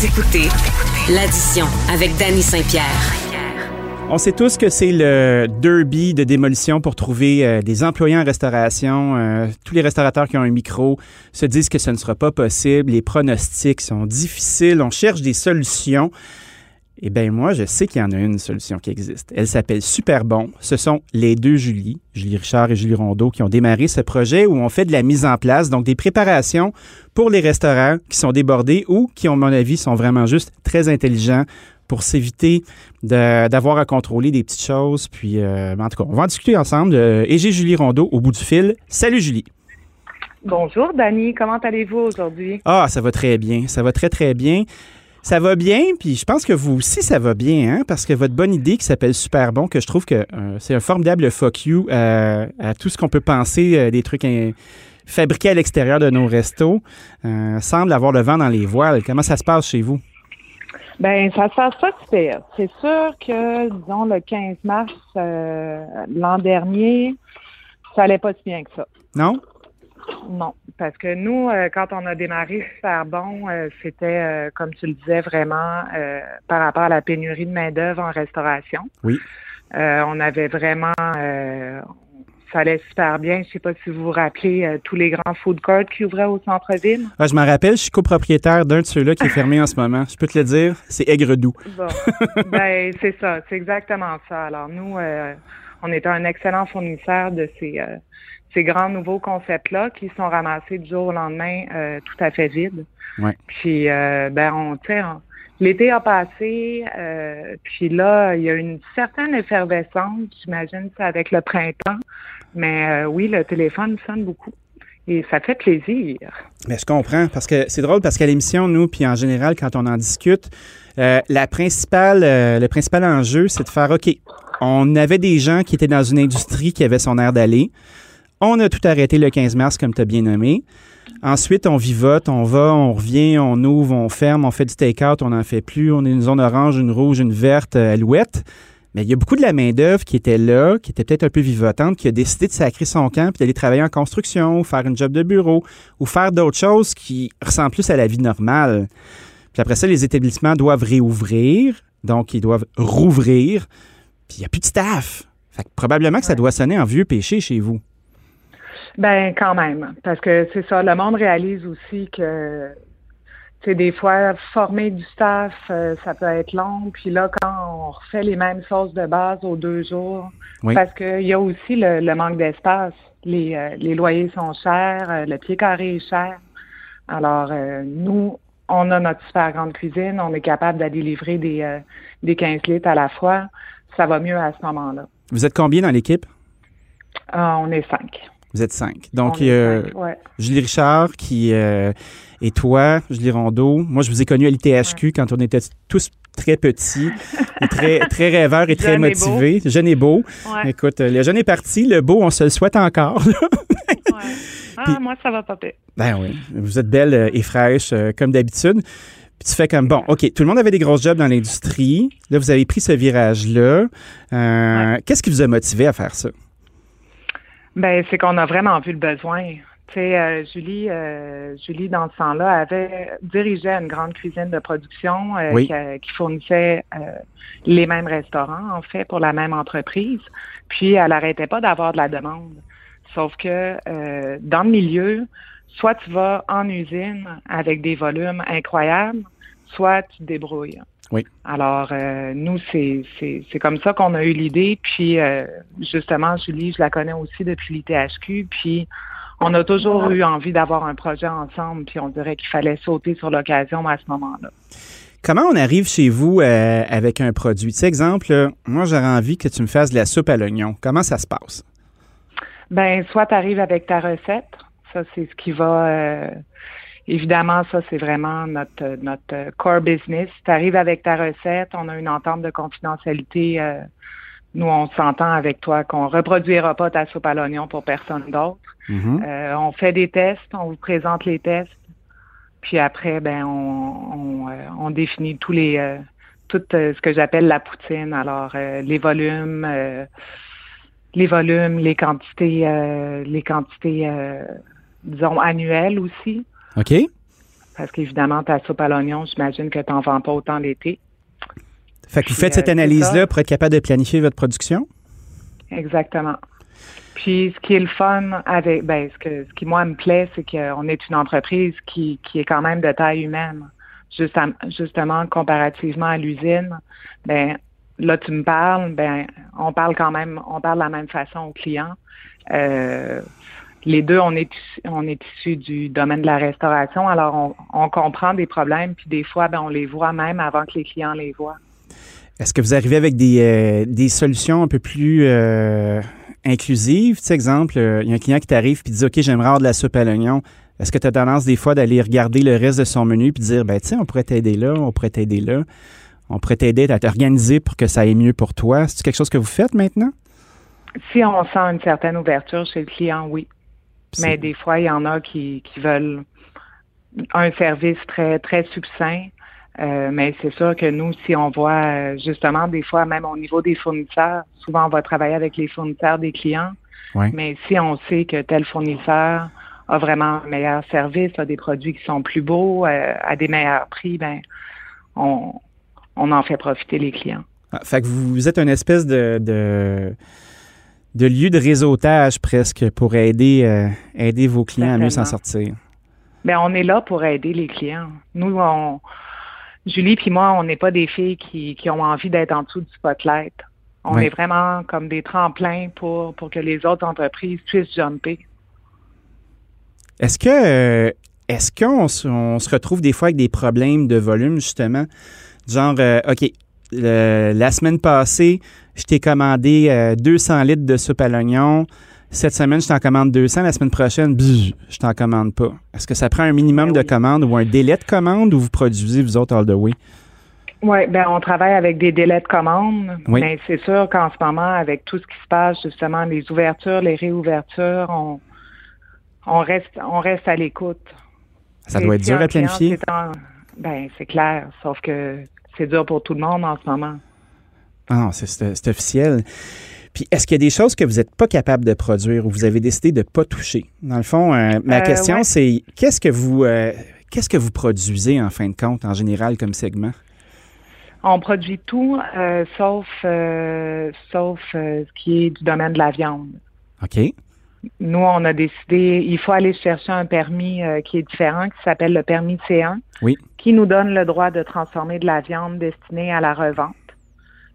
Écoutez l'addition avec Danny Saint-Pierre. On sait tous que c'est le derby de démolition pour trouver euh, des employés en restauration. Euh, tous les restaurateurs qui ont un micro se disent que ce ne sera pas possible. Les pronostics sont difficiles. On cherche des solutions. Eh bien, moi, je sais qu'il y en a une solution qui existe. Elle s'appelle Super Bon. Ce sont les deux Julie, Julie Richard et Julie Rondeau, qui ont démarré ce projet où on fait de la mise en place, donc des préparations pour les restaurants qui sont débordés ou qui, à mon avis, sont vraiment juste très intelligents pour s'éviter d'avoir à contrôler des petites choses. Puis, euh, en tout cas, on va en discuter ensemble. Euh, et j'ai Julie Rondeau au bout du fil. Salut, Julie. Bonjour, Dani. Comment allez-vous aujourd'hui? Ah, ça va très bien. Ça va très, très bien. Ça va bien, puis je pense que vous aussi, ça va bien, hein, parce que votre bonne idée qui s'appelle Super Bon, que je trouve que euh, c'est un formidable fuck you à tout ce qu'on peut penser des trucs fabriqués à l'extérieur de nos restos, semble avoir le vent dans les voiles. Comment ça se passe chez vous? Ben, ça se passe pas super. C'est sûr que, disons, le 15 mars euh, l'an dernier, ça allait pas si bien que ça. Non? Non, parce que nous, euh, quand on a démarré Super Bon, euh, c'était, comme tu le disais, vraiment par rapport à la pénurie de main-d'œuvre en restauration. Oui. on avait vraiment, ça allait super bien. Je sais pas si vous vous rappelez euh, tous les grands food courts qui ouvraient au centre-ville. Ah, je m'en rappelle, je suis copropriétaire d'un de ceux-là qui est fermé en ce moment. Je peux te le dire, c'est aigre-doux. Bon. ben, c'est ça, c'est exactement ça. Alors, nous, euh, on était un excellent fournisseur de ces, euh, ces grands nouveaux concepts-là qui sont ramassés du jour au lendemain tout à fait vides. Ouais. Puis, ben, on, L'été a passé, euh, puis là, il y a une certaine effervescence, j'imagine, c'est avec le printemps. Mais euh, oui, le téléphone sonne beaucoup. Et ça fait plaisir. Mais je comprends, parce que c'est drôle, parce qu'à l'émission, nous, puis en général, quand on en discute, euh, la principale, le principal enjeu, c'est de faire, OK, on avait des gens qui étaient dans une industrie qui avait son air d'aller. On a tout arrêté le 15 mars, comme tu as bien nommé. Ensuite, on vivote, on va, on revient, on ouvre, on ferme, on fait du take-out, on n'en fait plus. On est une zone orange, une rouge, une verte, euh, alouette. Mais il y a beaucoup de la main-d'œuvre qui était là, qui était peut-être un peu vivotante, qui a décidé de sacrer son camp puis d'aller travailler en construction, ou faire une job de bureau, ou faire d'autres choses qui ressemblent plus à la vie normale. Puis après ça, les établissements doivent réouvrir, donc ils doivent rouvrir, puis il n'y a plus de staff. Fait que probablement que ça doit sonner en vieux péché chez vous. Ben quand même, parce que c'est ça, le monde réalise aussi que c'est des fois former du staff, euh, ça peut être long. Puis là, quand on refait les mêmes choses de base aux deux jours, parce qu'il y a aussi le, manque d'espace. Les, euh, les loyers sont chers, euh, le pied carré est cher. Alors nous, on a notre super grande cuisine, on est capable d'aller livrer des, des 15 litres à la fois. Ça va mieux à ce moment-là. Vous êtes combien dans l'équipe? on est cinq. Vous êtes cinq. Donc, euh, Julie Richard qui euh, et toi, Julie Rondeau. Moi, je vous ai connu à l'ITHQ quand on était tous très petits, très, très rêveurs et très motivés. Jeune et beau. Écoute, le jeune est parti, le beau, on se le souhaite encore. ah, moi, ça va pas Ben oui. Vous êtes belle euh, et fraîche, comme d'habitude. Puis tu fais comme, bon, OK, tout le monde avait des grosses jobs dans l'industrie. Là, vous avez pris ce virage-là. Qu'est-ce qui vous a motivé à faire ça? Ben, c'est qu'on a vraiment vu le besoin. Tu sais, euh, Julie, euh, Julie, dans ce temps-là, avait dirigé une grande cuisine de production euh, qui, fournissait les mêmes restaurants, en fait, pour la même entreprise. Puis, elle n'arrêtait pas d'avoir de la demande. Sauf que dans le milieu, soit tu vas en usine avec des volumes incroyables, soit tu te débrouilles. Oui. Alors, euh, nous, c'est, comme ça qu'on a eu l'idée. Puis, euh, justement, Julie, je la connais aussi depuis l'ITHQ. Puis, on a toujours eu envie d'avoir un projet ensemble. Puis, on dirait qu'il fallait sauter sur l'occasion à ce moment-là. Comment on arrive chez vous euh, avec un produit? Tu sais, exemple, moi, j'aurais envie que tu me fasses de la soupe à l'oignon. Comment ça se passe? Ben, soit tu arrives avec ta recette. Ça, c'est ce qui va Évidemment, ça, c'est vraiment notre, notre core business. Tu arrives avec ta recette, on a une entente de confidentialité. Euh, nous, on s'entend avec toi qu'on reproduira pas ta soupe à l'oignon pour personne d'autre. Mm-hmm. Euh, on fait des tests, on vous présente les tests, puis après, ben, on, on, euh, on définit tous les tout ce que j'appelle la poutine. Alors, les volumes, les volumes, les quantités, les quantités, disons annuelles aussi. OK. Parce qu'évidemment, ta soupe à l'oignon, j'imagine que tu n'en vends pas autant l'été. Fait que vous faites cette euh, analyse-là pour être capable de planifier votre production? Exactement. Puis ce qui est le fun avec ben ce que ce qui moi me plaît, c'est qu'on est une entreprise qui, qui est quand même de taille humaine. justement, comparativement à l'usine, ben là tu me parles, ben on parle quand même, on parle de la même façon aux clients. Euh, les deux, on est on est issus du domaine de la restauration, alors on, on comprend des problèmes, puis des fois, ben on les voit même avant que les clients les voient. Est-ce que vous arrivez avec des, euh, des solutions un peu plus euh, inclusives? Tu sais, exemple, euh, il y a un client qui t'arrive et dit OK, j'aimerais avoir de la soupe à l'oignon. Est-ce que tu as tendance des fois d'aller regarder le reste de son menu puis dire ben tiens, on pourrait t'aider là, on pourrait t'aider là, on pourrait t'aider à t'organiser pour que ça aille mieux pour toi? C'est quelque chose que vous faites maintenant? Si on sent une certaine ouverture chez le client, oui. Mais des fois, il y en a qui, qui veulent un service très, très succinct. Euh, mais c'est sûr que nous, si on voit euh, justement des fois, même au niveau des fournisseurs, souvent on va travailler avec les fournisseurs des clients. Mais si on sait que tel fournisseur a vraiment un meilleur service, a des produits qui sont plus beaux, euh, à des meilleurs prix, ben on, on en fait profiter les clients. Ah, fait que vous êtes une espèce de, de, de lieu de réseautage presque pour aider, aider vos clients à mieux s'en sortir. Bien, on est là pour aider les clients. Nous, on, Julie puis moi, on n'est pas des filles qui, qui ont envie d'être en dessous du spotlight. On est vraiment comme des tremplins pour, pour que les autres entreprises puissent jumper. Est-ce que euh, est-ce qu'on on se retrouve des fois avec des problèmes de volume, justement? Genre, euh, OK, la semaine passée, je t'ai commandé 200 euh, litres de soupe à l'oignon. Cette semaine, je t'en commande 200. La semaine prochaine, je t'en commande pas. Est-ce que ça prend un minimum ben de commandes ou un délai de commande ou vous produisez, vous autres, all the way? Oui, ben on travaille avec des délais de commande. Mais c'est sûr qu'en ce moment, avec tout ce qui se passe, justement, les ouvertures, les réouvertures, on, on reste on reste à l'écoute. Ça doit être dur à planifier. ben, c'est clair, sauf que c'est dur pour tout le monde en ce moment. Ah, c'est officiel. Puis est-ce qu'il y a des choses que vous n'êtes pas capable de produire ou vous avez décidé de ne pas toucher? Dans le fond, euh, ma euh, question, c'est qu'est-ce que vous euh, qu'est-ce que vous produisez en fin de compte en général comme segment? On produit tout sauf sauf ce qui est du domaine de la viande. OK. Nous, on a décidé, il faut aller chercher un permis qui est différent, qui s'appelle le permis C1, oui. Qui nous donne le droit de transformer de la viande destinée à la revente.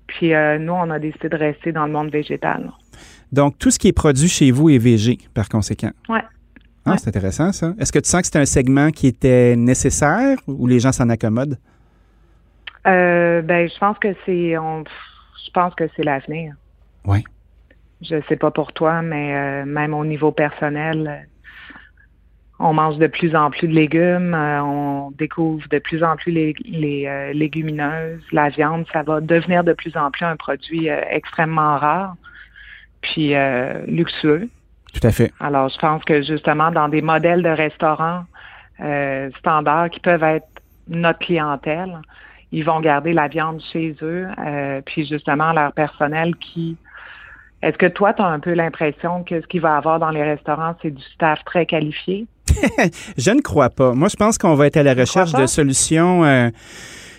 Puis euh, nous, on a décidé de rester dans le monde végétal. Donc, tout ce qui est produit chez vous est végé, par conséquent. Oui. Ah, c'est intéressant, ça. Est-ce que tu sens que c'est un segment qui était nécessaire ou les gens s'en accommodent? Euh, ben, je pense que c'est, je pense que c'est l'avenir. Oui. Je sais pas pour toi, mais euh, même au niveau personnel, on mange de plus en plus de légumes, euh, on découvre de plus en plus les, euh, légumineuses, la viande, ça va devenir de plus en plus un produit euh, extrêmement rare, puis luxueux. Tout à fait. Alors, je pense que justement, dans des modèles de restaurants standards qui peuvent être notre clientèle, ils vont garder la viande chez eux, puis justement leur personnel qui est-ce que toi, tu as un peu l'impression que ce qu'il va y avoir dans les restaurants, c'est du staff très qualifié? je ne crois pas. Moi, je pense qu'on va être à la recherche de solutions. Euh,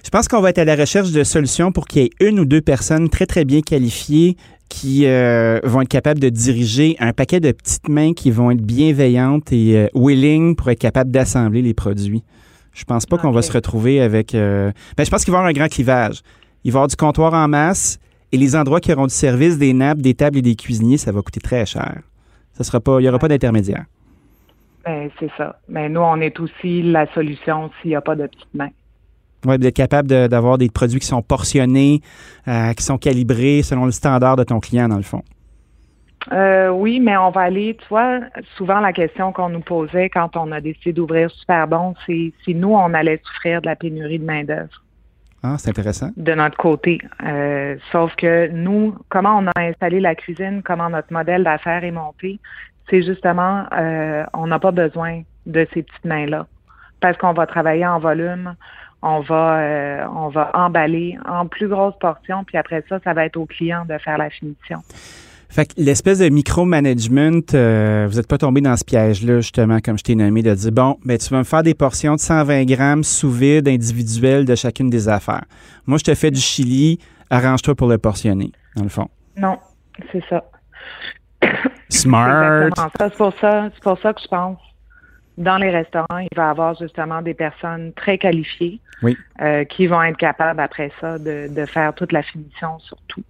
je pense qu'on va être à la recherche de solutions pour qu'il y ait une ou deux personnes très, très bien qualifiées qui euh, vont être capables de diriger un paquet de petites mains qui vont être bienveillantes et euh, willing pour être capables d'assembler les produits. Je pense pas qu'on va se retrouver avec. ben, je pense qu'il va y avoir un grand clivage. Il va y avoir du comptoir en masse et les endroits qui auront du service, des nappes, des tables et des cuisiniers, ça va coûter très cher. Ça sera pas, il n'y aura pas d'intermédiaire. Ben, c'est ça. Mais nous, on est aussi la solution s'il n'y a pas de petites mains. Oui, d'être capable d'avoir des produits qui sont portionnés, euh, qui sont calibrés selon le standard de ton client, dans le fond. Euh, oui, mais on va aller, tu vois, souvent la question qu'on nous posait quand on a décidé d'ouvrir Super Bon, c'est si nous, on allait souffrir de la pénurie de main-d'œuvre. Ah, c'est intéressant. De notre côté. Euh, sauf que nous, comment on a installé la cuisine, comment notre modèle d'affaires est monté, c'est justement, euh, on n'a pas besoin de ces petites mains-là. Parce qu'on va travailler en volume, on va, euh, on va emballer en plus grosses portions, puis après ça, ça va être au client de faire la finition. Fait que l'espèce de micromanagement, euh, vous n'êtes pas tombé dans ce piège-là, justement, comme je t'ai nommé, de dire, bon, ben, tu vas me faire des portions de 120 grammes sous vide individuelles de chacune des affaires. Moi, je te fais du chili, arrange-toi pour le portionner, dans le fond. Non, c'est ça. Smart. C'est pour ça, c'est pour ça que je pense dans les restaurants, il va y avoir justement des personnes très qualifiées oui. euh, qui vont être capables après ça de, de faire toute la finition sur tout.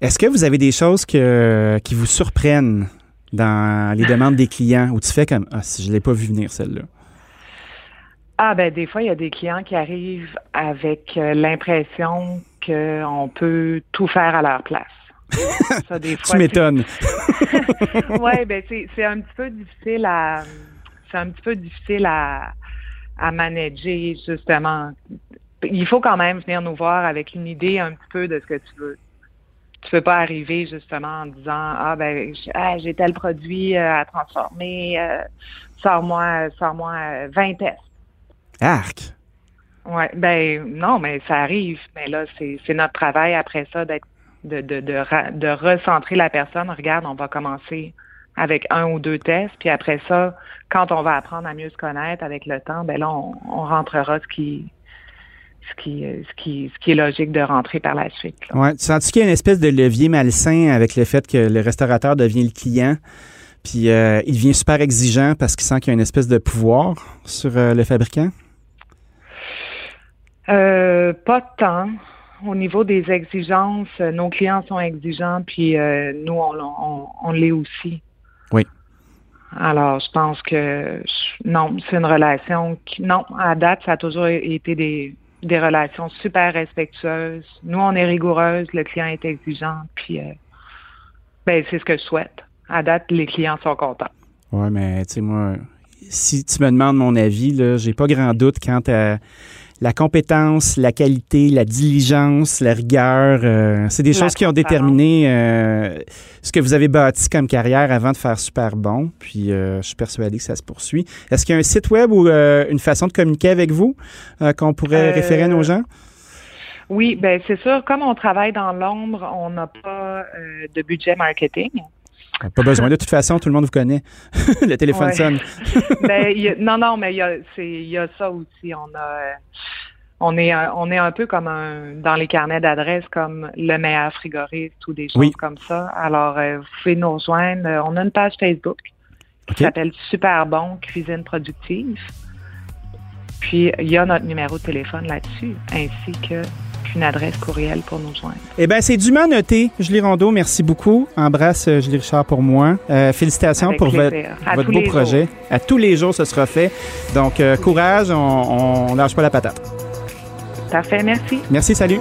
Est-ce que vous avez des choses que, qui vous surprennent dans les demandes des clients? Où tu fais comme Ah, si je ne l'ai pas vu venir celle-là? Ah ben des fois, il y a des clients qui arrivent avec euh, l'impression qu'on peut tout faire à leur place. Ça, des fois, tu m'étonnes. oui, ben c'est un petit peu difficile à c'est un petit peu difficile à, à manager, justement. Il faut quand même venir nous voir avec une idée un petit peu de ce que tu veux. Tu peux pas arriver justement en disant ah ben ah, j'ai tel produit euh, à transformer, euh, sors-moi sors-moi 20 tests. Arc. Ouais, ben non, mais ça arrive. Mais là, c'est notre travail après ça d'être de, de, de, de recentrer la personne. Regarde, on va commencer avec un ou deux tests. Puis après ça, quand on va apprendre à mieux se connaître avec le temps, ben là, on, rentrera ce qui, ce qui, ce, qui, ce qui est logique de rentrer par la suite. Ouais. Tu sens-tu qu'il y a une espèce de levier malsain avec le fait que le restaurateur devient le client? Puis euh, il devient super exigeant parce qu'il sent qu'il y a une espèce de pouvoir sur euh, le fabricant? Euh, pas tant. Au niveau des exigences, nos clients sont exigeants, puis nous, on, on, on l'est aussi. Oui. Alors, je pense que non, c'est une relation qui, non, à date, ça a toujours été des, des relations super respectueuses. Nous, on est rigoureuse, le client est exigeant, puis euh, ben, c'est ce que je souhaite. À date, les clients sont contents. Oui, mais tu sais, moi, si tu me demandes mon avis, là, j'ai pas grand doute quant à la compétence, la qualité, la diligence, la rigueur, euh, c'est des choses qui ont déterminé euh, ce que vous avez bâti comme carrière avant de faire super bon. Puis euh, je suis persuadé que ça se poursuit. Est-ce qu'il y a un site web ou une façon de communiquer avec vous qu'on pourrait référer à nos gens? Oui, ben c'est sûr. Comme on travaille dans l'ombre, on n'a pas de budget marketing. Pas besoin. De toute façon, tout le monde vous connaît. le téléphone sonne. ben, non, non, mais il y, a, y a ça aussi. On a, on est, on est un peu comme un, dans les carnets d'adresses comme le meilleur frigoriste ou des choses comme ça. Alors, euh, vous pouvez nous rejoindre. On a une page Facebook qui s'appelle Super Bon Cuisine Productive. Puis, il y a notre numéro de téléphone là-dessus, ainsi que une adresse courriel pour nous joindre. Eh bien, c'est dûment noté. Julie Rondeau, merci beaucoup. Embrasse euh, Julie Richard pour moi. Euh, félicitations pour votre, votre beau projet. À tous les jours, ce sera fait. Donc, euh, courage, on, on lâche pas la patate. Parfait, merci. Merci, salut.